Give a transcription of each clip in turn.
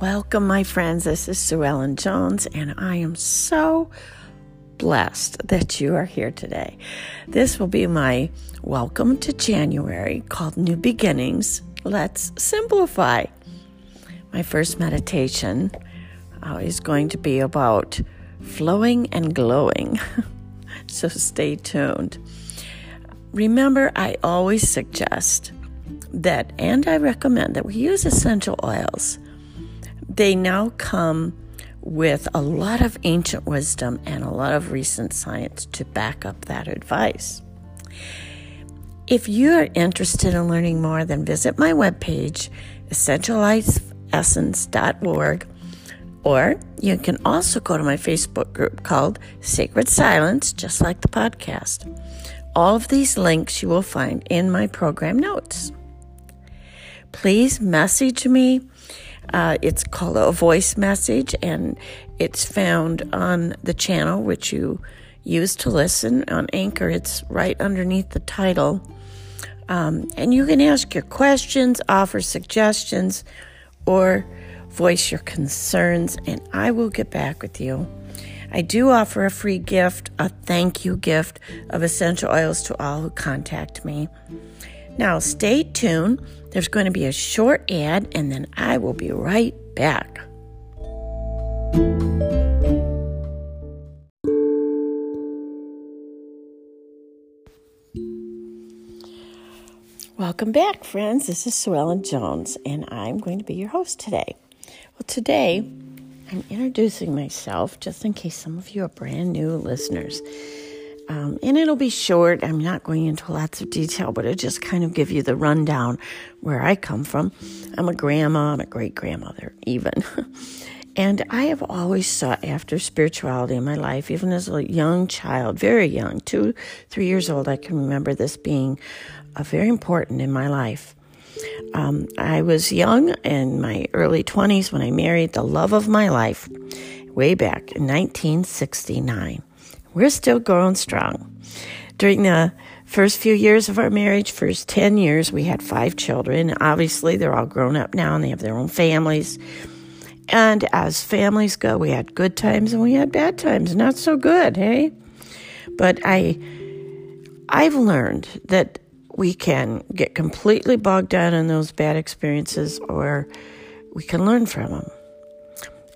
Welcome, my friends. This is Sue Ellen Jones, and I am so blessed that you are here today. This will be my welcome to January called New Beginnings. Let's simplify. My first meditation uh, is going to be about flowing and glowing. so stay tuned. Remember, I always suggest that, and I recommend that we use essential oils they now come with a lot of ancient wisdom and a lot of recent science to back up that advice. If you are interested in learning more, then visit my webpage, essentiallifeessence.org, or you can also go to my Facebook group called Sacred Silence, just like the podcast. All of these links you will find in my program notes. Please message me uh, it's called a voice message, and it's found on the channel which you use to listen. On Anchor, it's right underneath the title. Um, and you can ask your questions, offer suggestions, or voice your concerns, and I will get back with you. I do offer a free gift, a thank you gift of essential oils to all who contact me. Now, stay tuned. There's going to be a short ad, and then I will be right back. Welcome back, friends. This is Sue Ellen Jones, and I'm going to be your host today. Well, today I'm introducing myself just in case some of you are brand new listeners. Um, and it'll be short. I'm not going into lots of detail, but it'll just kind of give you the rundown where I come from. I'm a grandma, I'm a great grandmother, even. and I have always sought after spirituality in my life, even as a young child, very young, two, three years old. I can remember this being uh, very important in my life. Um, I was young in my early 20s when I married the love of my life way back in 1969 we're still growing strong. During the first few years of our marriage, first 10 years, we had five children. Obviously, they're all grown up now and they have their own families. And as families go, we had good times and we had bad times. Not so good, hey? But I I've learned that we can get completely bogged down in those bad experiences or we can learn from them.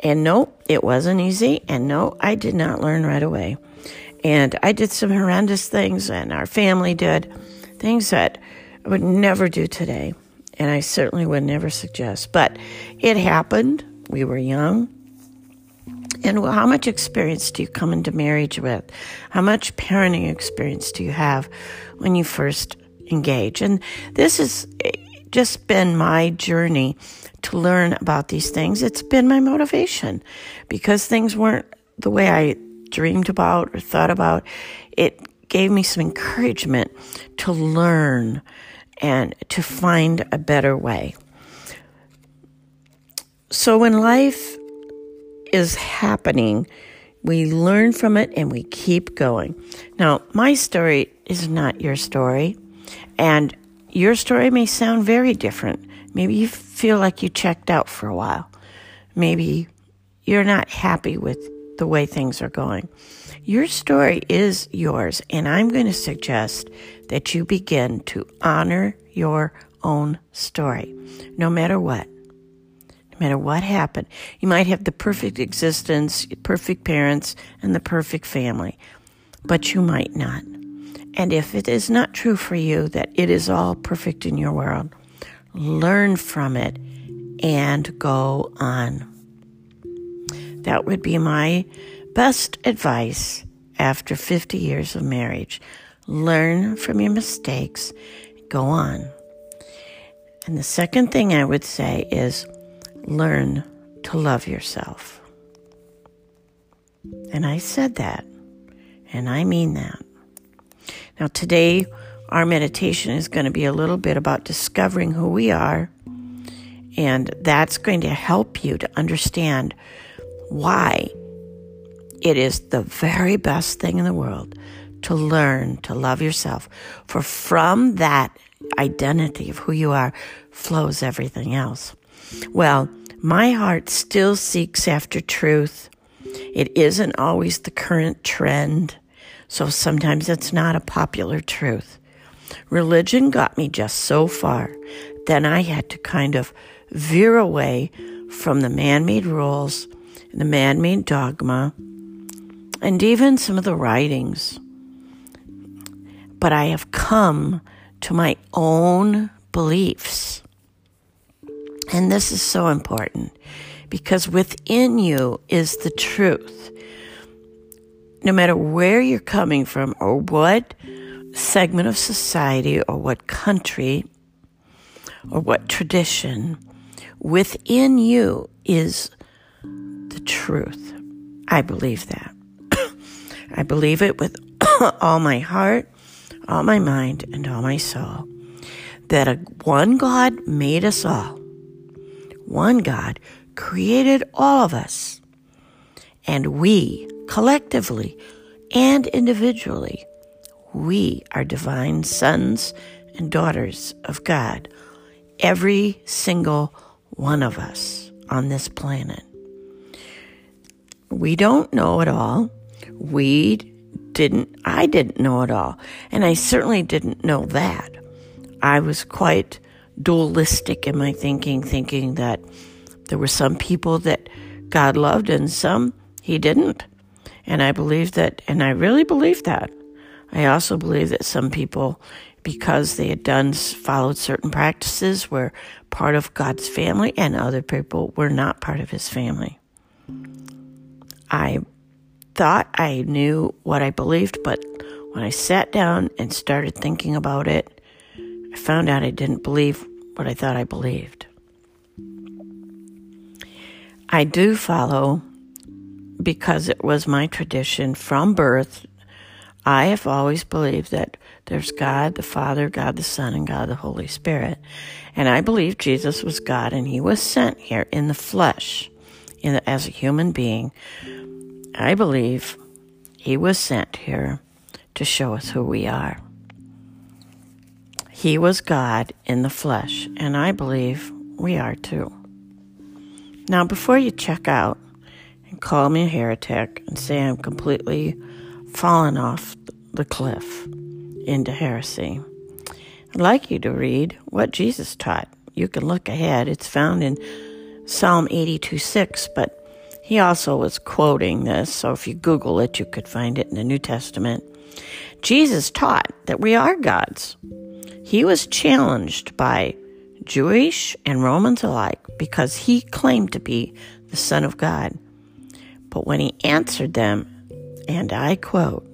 And no, it wasn't easy. And no, I did not learn right away. And I did some horrendous things, and our family did things that I would never do today. And I certainly would never suggest. But it happened. We were young. And how much experience do you come into marriage with? How much parenting experience do you have when you first engage? And this has eh, just been my journey to learn about these things. It's been my motivation because things weren't the way I dreamed about or thought about, it gave me some encouragement to learn and to find a better way. So when life is happening, we learn from it and we keep going. Now, my story is not your story, and your story may sound very different. Maybe you feel like you checked out for a while. Maybe you're not happy with the way things are going. Your story is yours, and I'm going to suggest that you begin to honor your own story, no matter what. No matter what happened, you might have the perfect existence, perfect parents, and the perfect family, but you might not. And if it is not true for you that it is all perfect in your world, learn from it and go on. That would be my best advice after 50 years of marriage. Learn from your mistakes, go on. And the second thing I would say is learn to love yourself. And I said that, and I mean that. Now, today, our meditation is going to be a little bit about discovering who we are, and that's going to help you to understand why it is the very best thing in the world to learn to love yourself. For from that identity of who you are flows everything else. Well, My heart still seeks after truth. It isn't always the current trend, so sometimes it's not a popular truth. Religion got me just so far. Then I had to kind of veer away from the man made rules, the man made dogma, and even some of the writings. But I have come to my own beliefs. And this is so important because within you is the truth. No matter where you're coming from or what segment of society or what country or what tradition, within you is the truth. I believe that. I believe it with all my heart, all my mind, and all my soul. That a one God made us all. One God created all of us. And we, collectively and individually, we are divine sons and daughters of God. Every single one of us on this planet. We don't know it all. We didn't, I didn't know it all. And I certainly didn't know that. I was quite dualistic in my thinking, thinking that there were some people that God loved and some he didn't. And I believe that, and I really believe that. I also believe that some people, because they had done, followed certain practices, were part of God's family, and other people were not part of his family. I thought I knew what I believed, but when I sat down and started thinking about it, I found out I didn't believe what I thought I believed. I do follow because it was my tradition from birth. I have always believed that there's God the Father, God the Son, and God the Holy Spirit. And I believe Jesus was God and he was sent here in the flesh in as a human being. I believe he was sent here to show us who we are. He was God in the flesh, and I believe we are too. Now, before you check out and call me a heretic and say I'm completely fallen off the cliff into heresy, I'd like you to read what Jesus taught. You can look ahead, it's found in Psalm 82 6, but he also was quoting this, so if you Google it, you could find it in the New Testament. Jesus taught that we are gods. He was challenged by Jewish and Romans alike because he claimed to be the Son of God. But when he answered them, and I quote,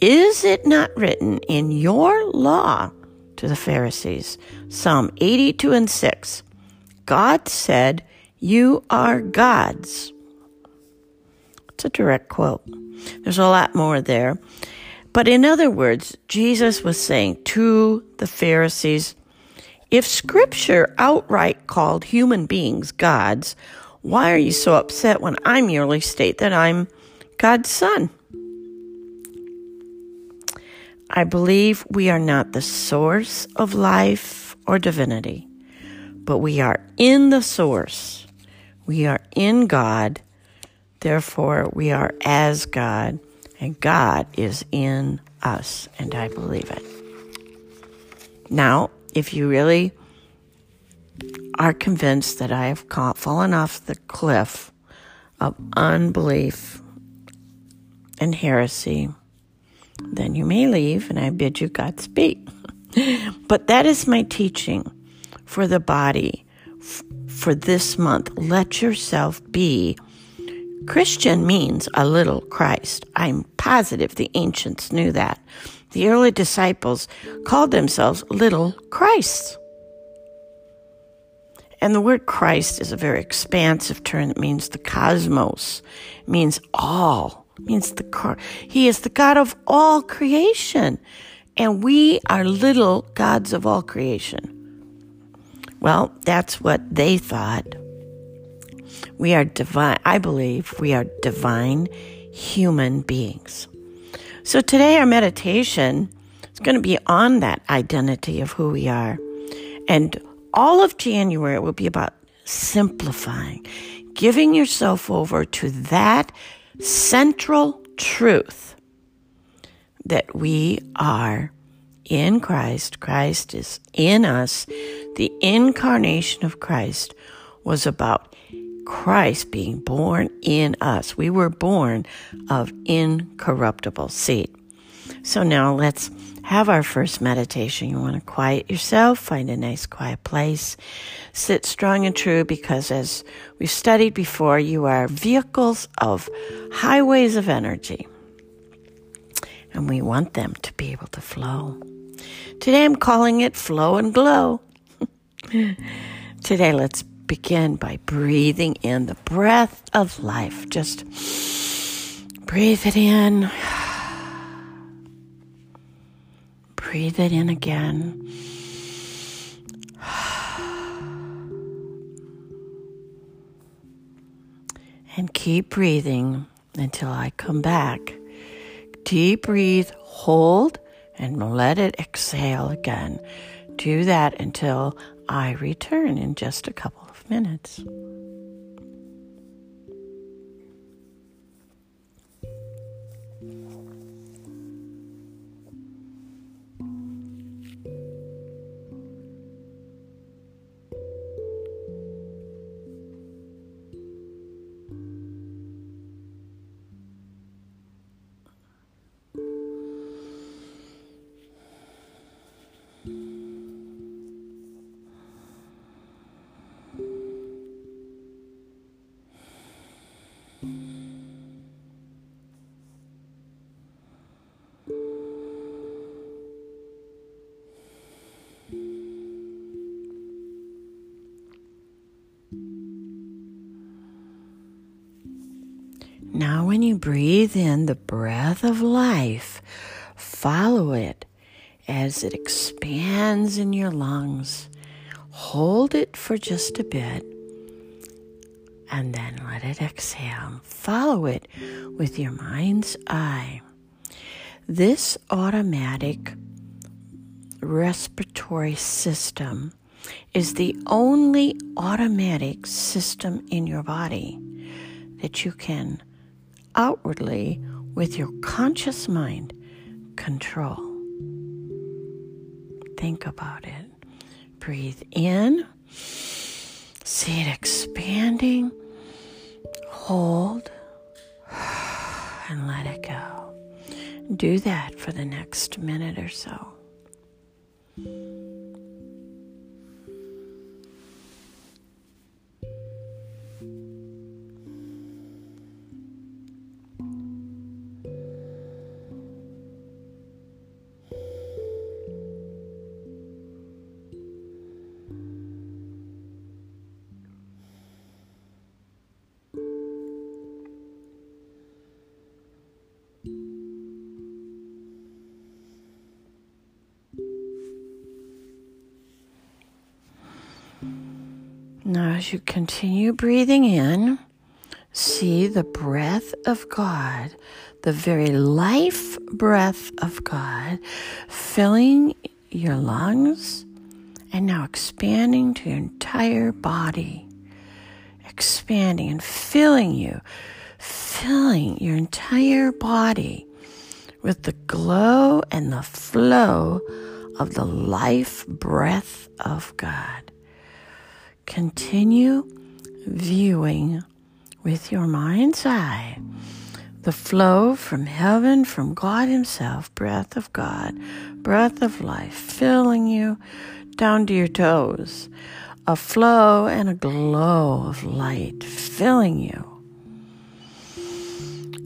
Is it not written in your law to the Pharisees, Psalm 82 and 6, God said, You are gods. It's a direct quote. There's a lot more there. But in other words, Jesus was saying to the Pharisees, if scripture outright called human beings gods, why are you so upset when I merely state that I'm God's son? I believe we are not the source of life or divinity, but we are in the source. We are in God. Therefore, we are as God and God is in us, and I believe it. Now, if you really are convinced that I have fallen off the cliff of unbelief and heresy, then you may leave, and I bid you Godspeed. but that is my teaching for the body f- for this month. Let yourself be Christian means a little Christ. I'm positive the ancients knew that. The early disciples called themselves little Christs. And the word Christ is a very expansive term. It means the cosmos, means all, means the car He is the God of all creation. And we are little gods of all creation. Well, that's what they thought. We are divine, I believe we are divine human beings. So today our meditation is going to be on that identity of who we are. And all of January will be about simplifying, giving yourself over to that central truth that we are in Christ. Christ is in us. The incarnation of Christ was about Christ being born in us. We were born of incorruptible seed. So now let's have our first meditation. You want to quiet yourself, find a nice quiet place, sit strong and true because as we've studied before, you are vehicles of highways of energy. And we want them to be able to flow. Today I'm calling it flow and glow. Today let's begin by breathing in the breath of life. Just breathe it in. Breathe it in again. And keep breathing until I come back. Deep breathe, hold, and let it exhale again. Do that until I return in just a couple of minutes. Now, when you breathe in the breath of life, follow it as it expands in your lungs. Hold it for just a bit and then let it exhale. Follow it with your mind's eye. This automatic respiratory system is the only automatic system in your body that you can outwardly, with your conscious mind, control. Think about it. Breathe in, see it expanding, hold, and let it go. Do that for the next minute or so. You continue breathing in, see the breath of God, the very life breath of God, filling your lungs and now expanding to your entire body. Expanding and filling you, filling your entire body with the glow and the flow of the life breath of God. Continue viewing with your mind's eye the flow from heaven, from God Himself, breath of God, breath of life, filling you down to your toes. A flow and a glow of light filling you.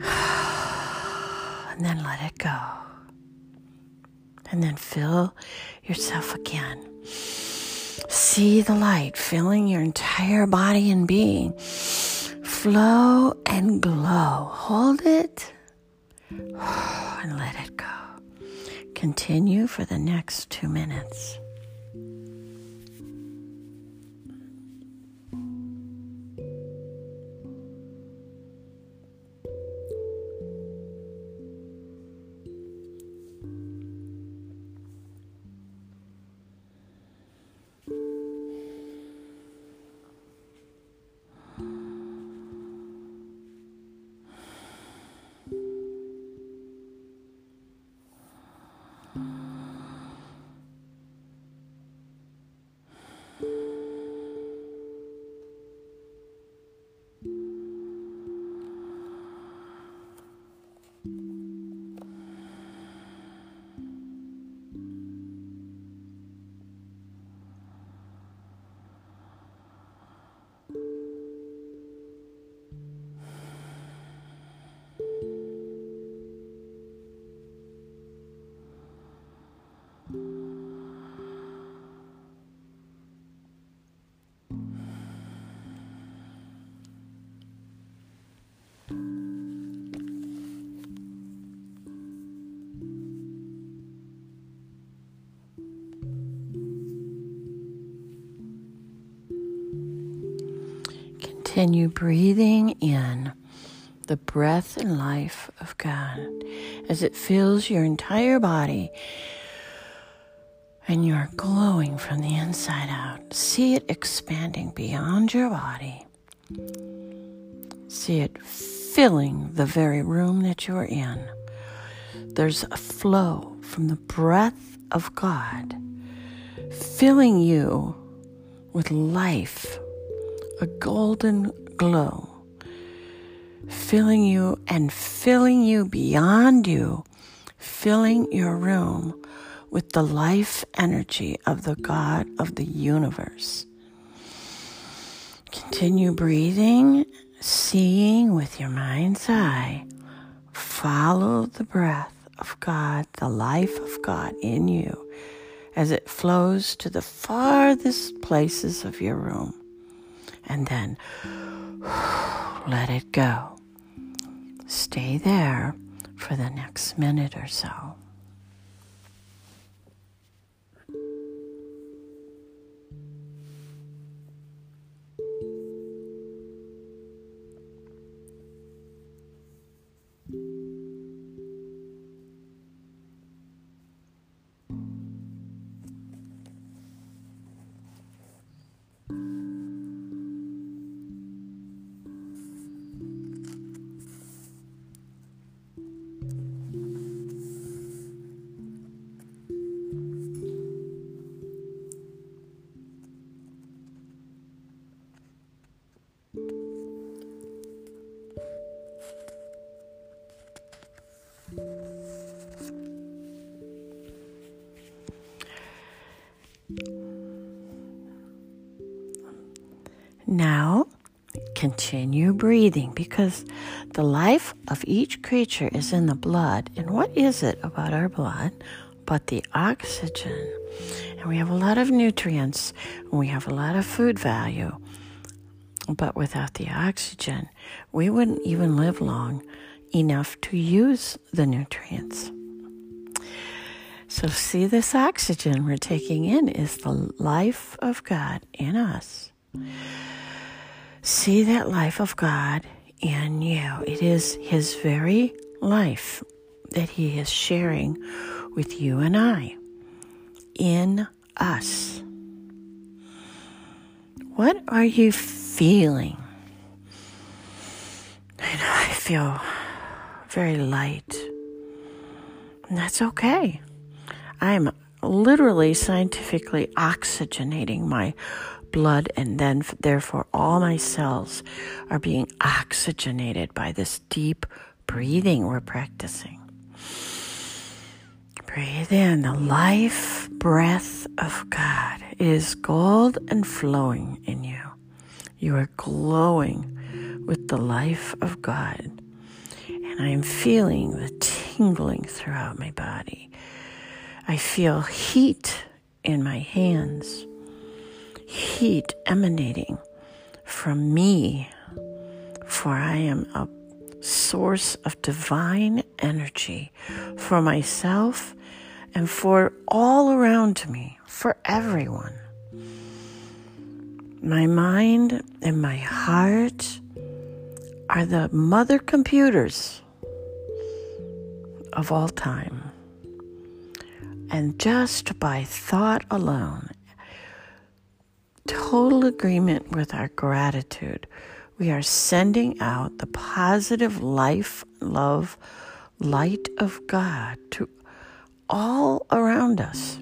And then let it go. And then fill yourself again. See the light filling your entire body and being. Flow and glow. Hold it and let it go. Continue for the next two minutes. Continue breathing in the breath and life of God as it fills your entire body and you are glowing from the inside out. See it expanding beyond your body. See it filling the very room that you're in. There's a flow from the breath of God filling you with life a golden glow, filling you and filling you beyond you, filling your room with the life energy of the God of the universe. Continue breathing, seeing with your mind's eye. Follow the breath of God, the life of God in you, as it flows to the farthest places of your room and then let it go. Stay there for the next minute or so. Continue breathing because the life of each creature is in the blood. And what is it about our blood but the oxygen? And we have a lot of nutrients, and we have a lot of food value. But without the oxygen, we wouldn't even live long enough to use the nutrients. So, see, this oxygen we're taking in is the life of God in us. See that life of God in you. It is His very life that He is sharing with you and I in us. What are you feeling? And I feel very light. And that's okay. I'm literally scientifically oxygenating my blood, and then therefore all my cells are being oxygenated by this deep breathing we're practicing. Breathe in the life breath of God is gold and flowing in you. You are glowing with the life of God. And I am feeling the tingling throughout my body. I feel heat in my hands heat emanating from me, for I am a source of divine energy for myself and for all around me, for everyone. My mind and my heart are the mother computers of all time. And just by thought alone total agreement with our gratitude, we are sending out the positive life, love, light of God to all around us.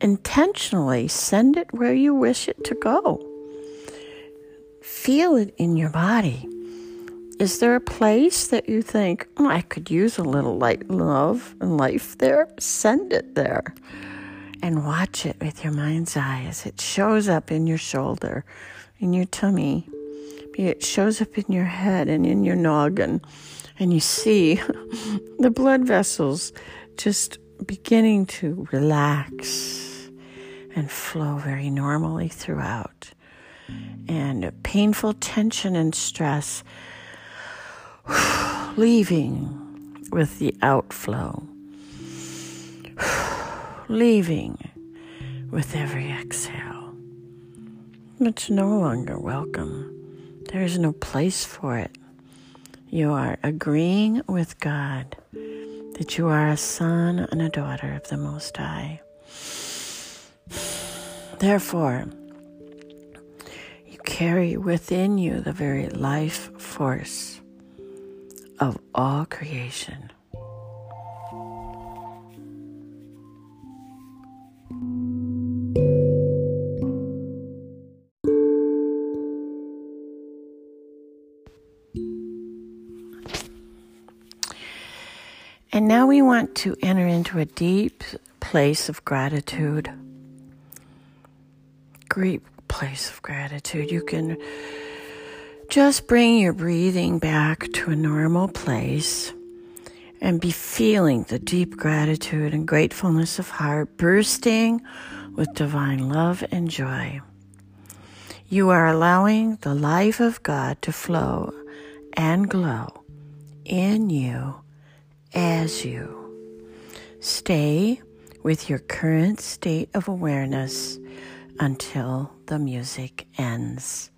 Intentionally send it where you wish it to go. Feel it in your body. Is there a place that you think, oh, I could use a little light love and life there? Send it there. And watch it with your mind's eye as it shows up in your shoulder, in your tummy. It shows up in your head and in your noggin. And you see the blood vessels just beginning to relax and flow very normally throughout. And painful tension and stress leaving with the outflow, leaving with every exhale. It's no longer welcome. There is no place for it. You are agreeing with God that you are a son and a daughter of the Most High. Therefore, you carry within you the very life force of all creation. And now we want to enter into a deep place of gratitude. Great place of gratitude. You can just bring your breathing back to a normal place and be feeling the deep gratitude and gratefulness of heart bursting with divine love and joy. You are allowing the life of God to flow and glow in you as you. Stay with your current state of awareness until the music ends.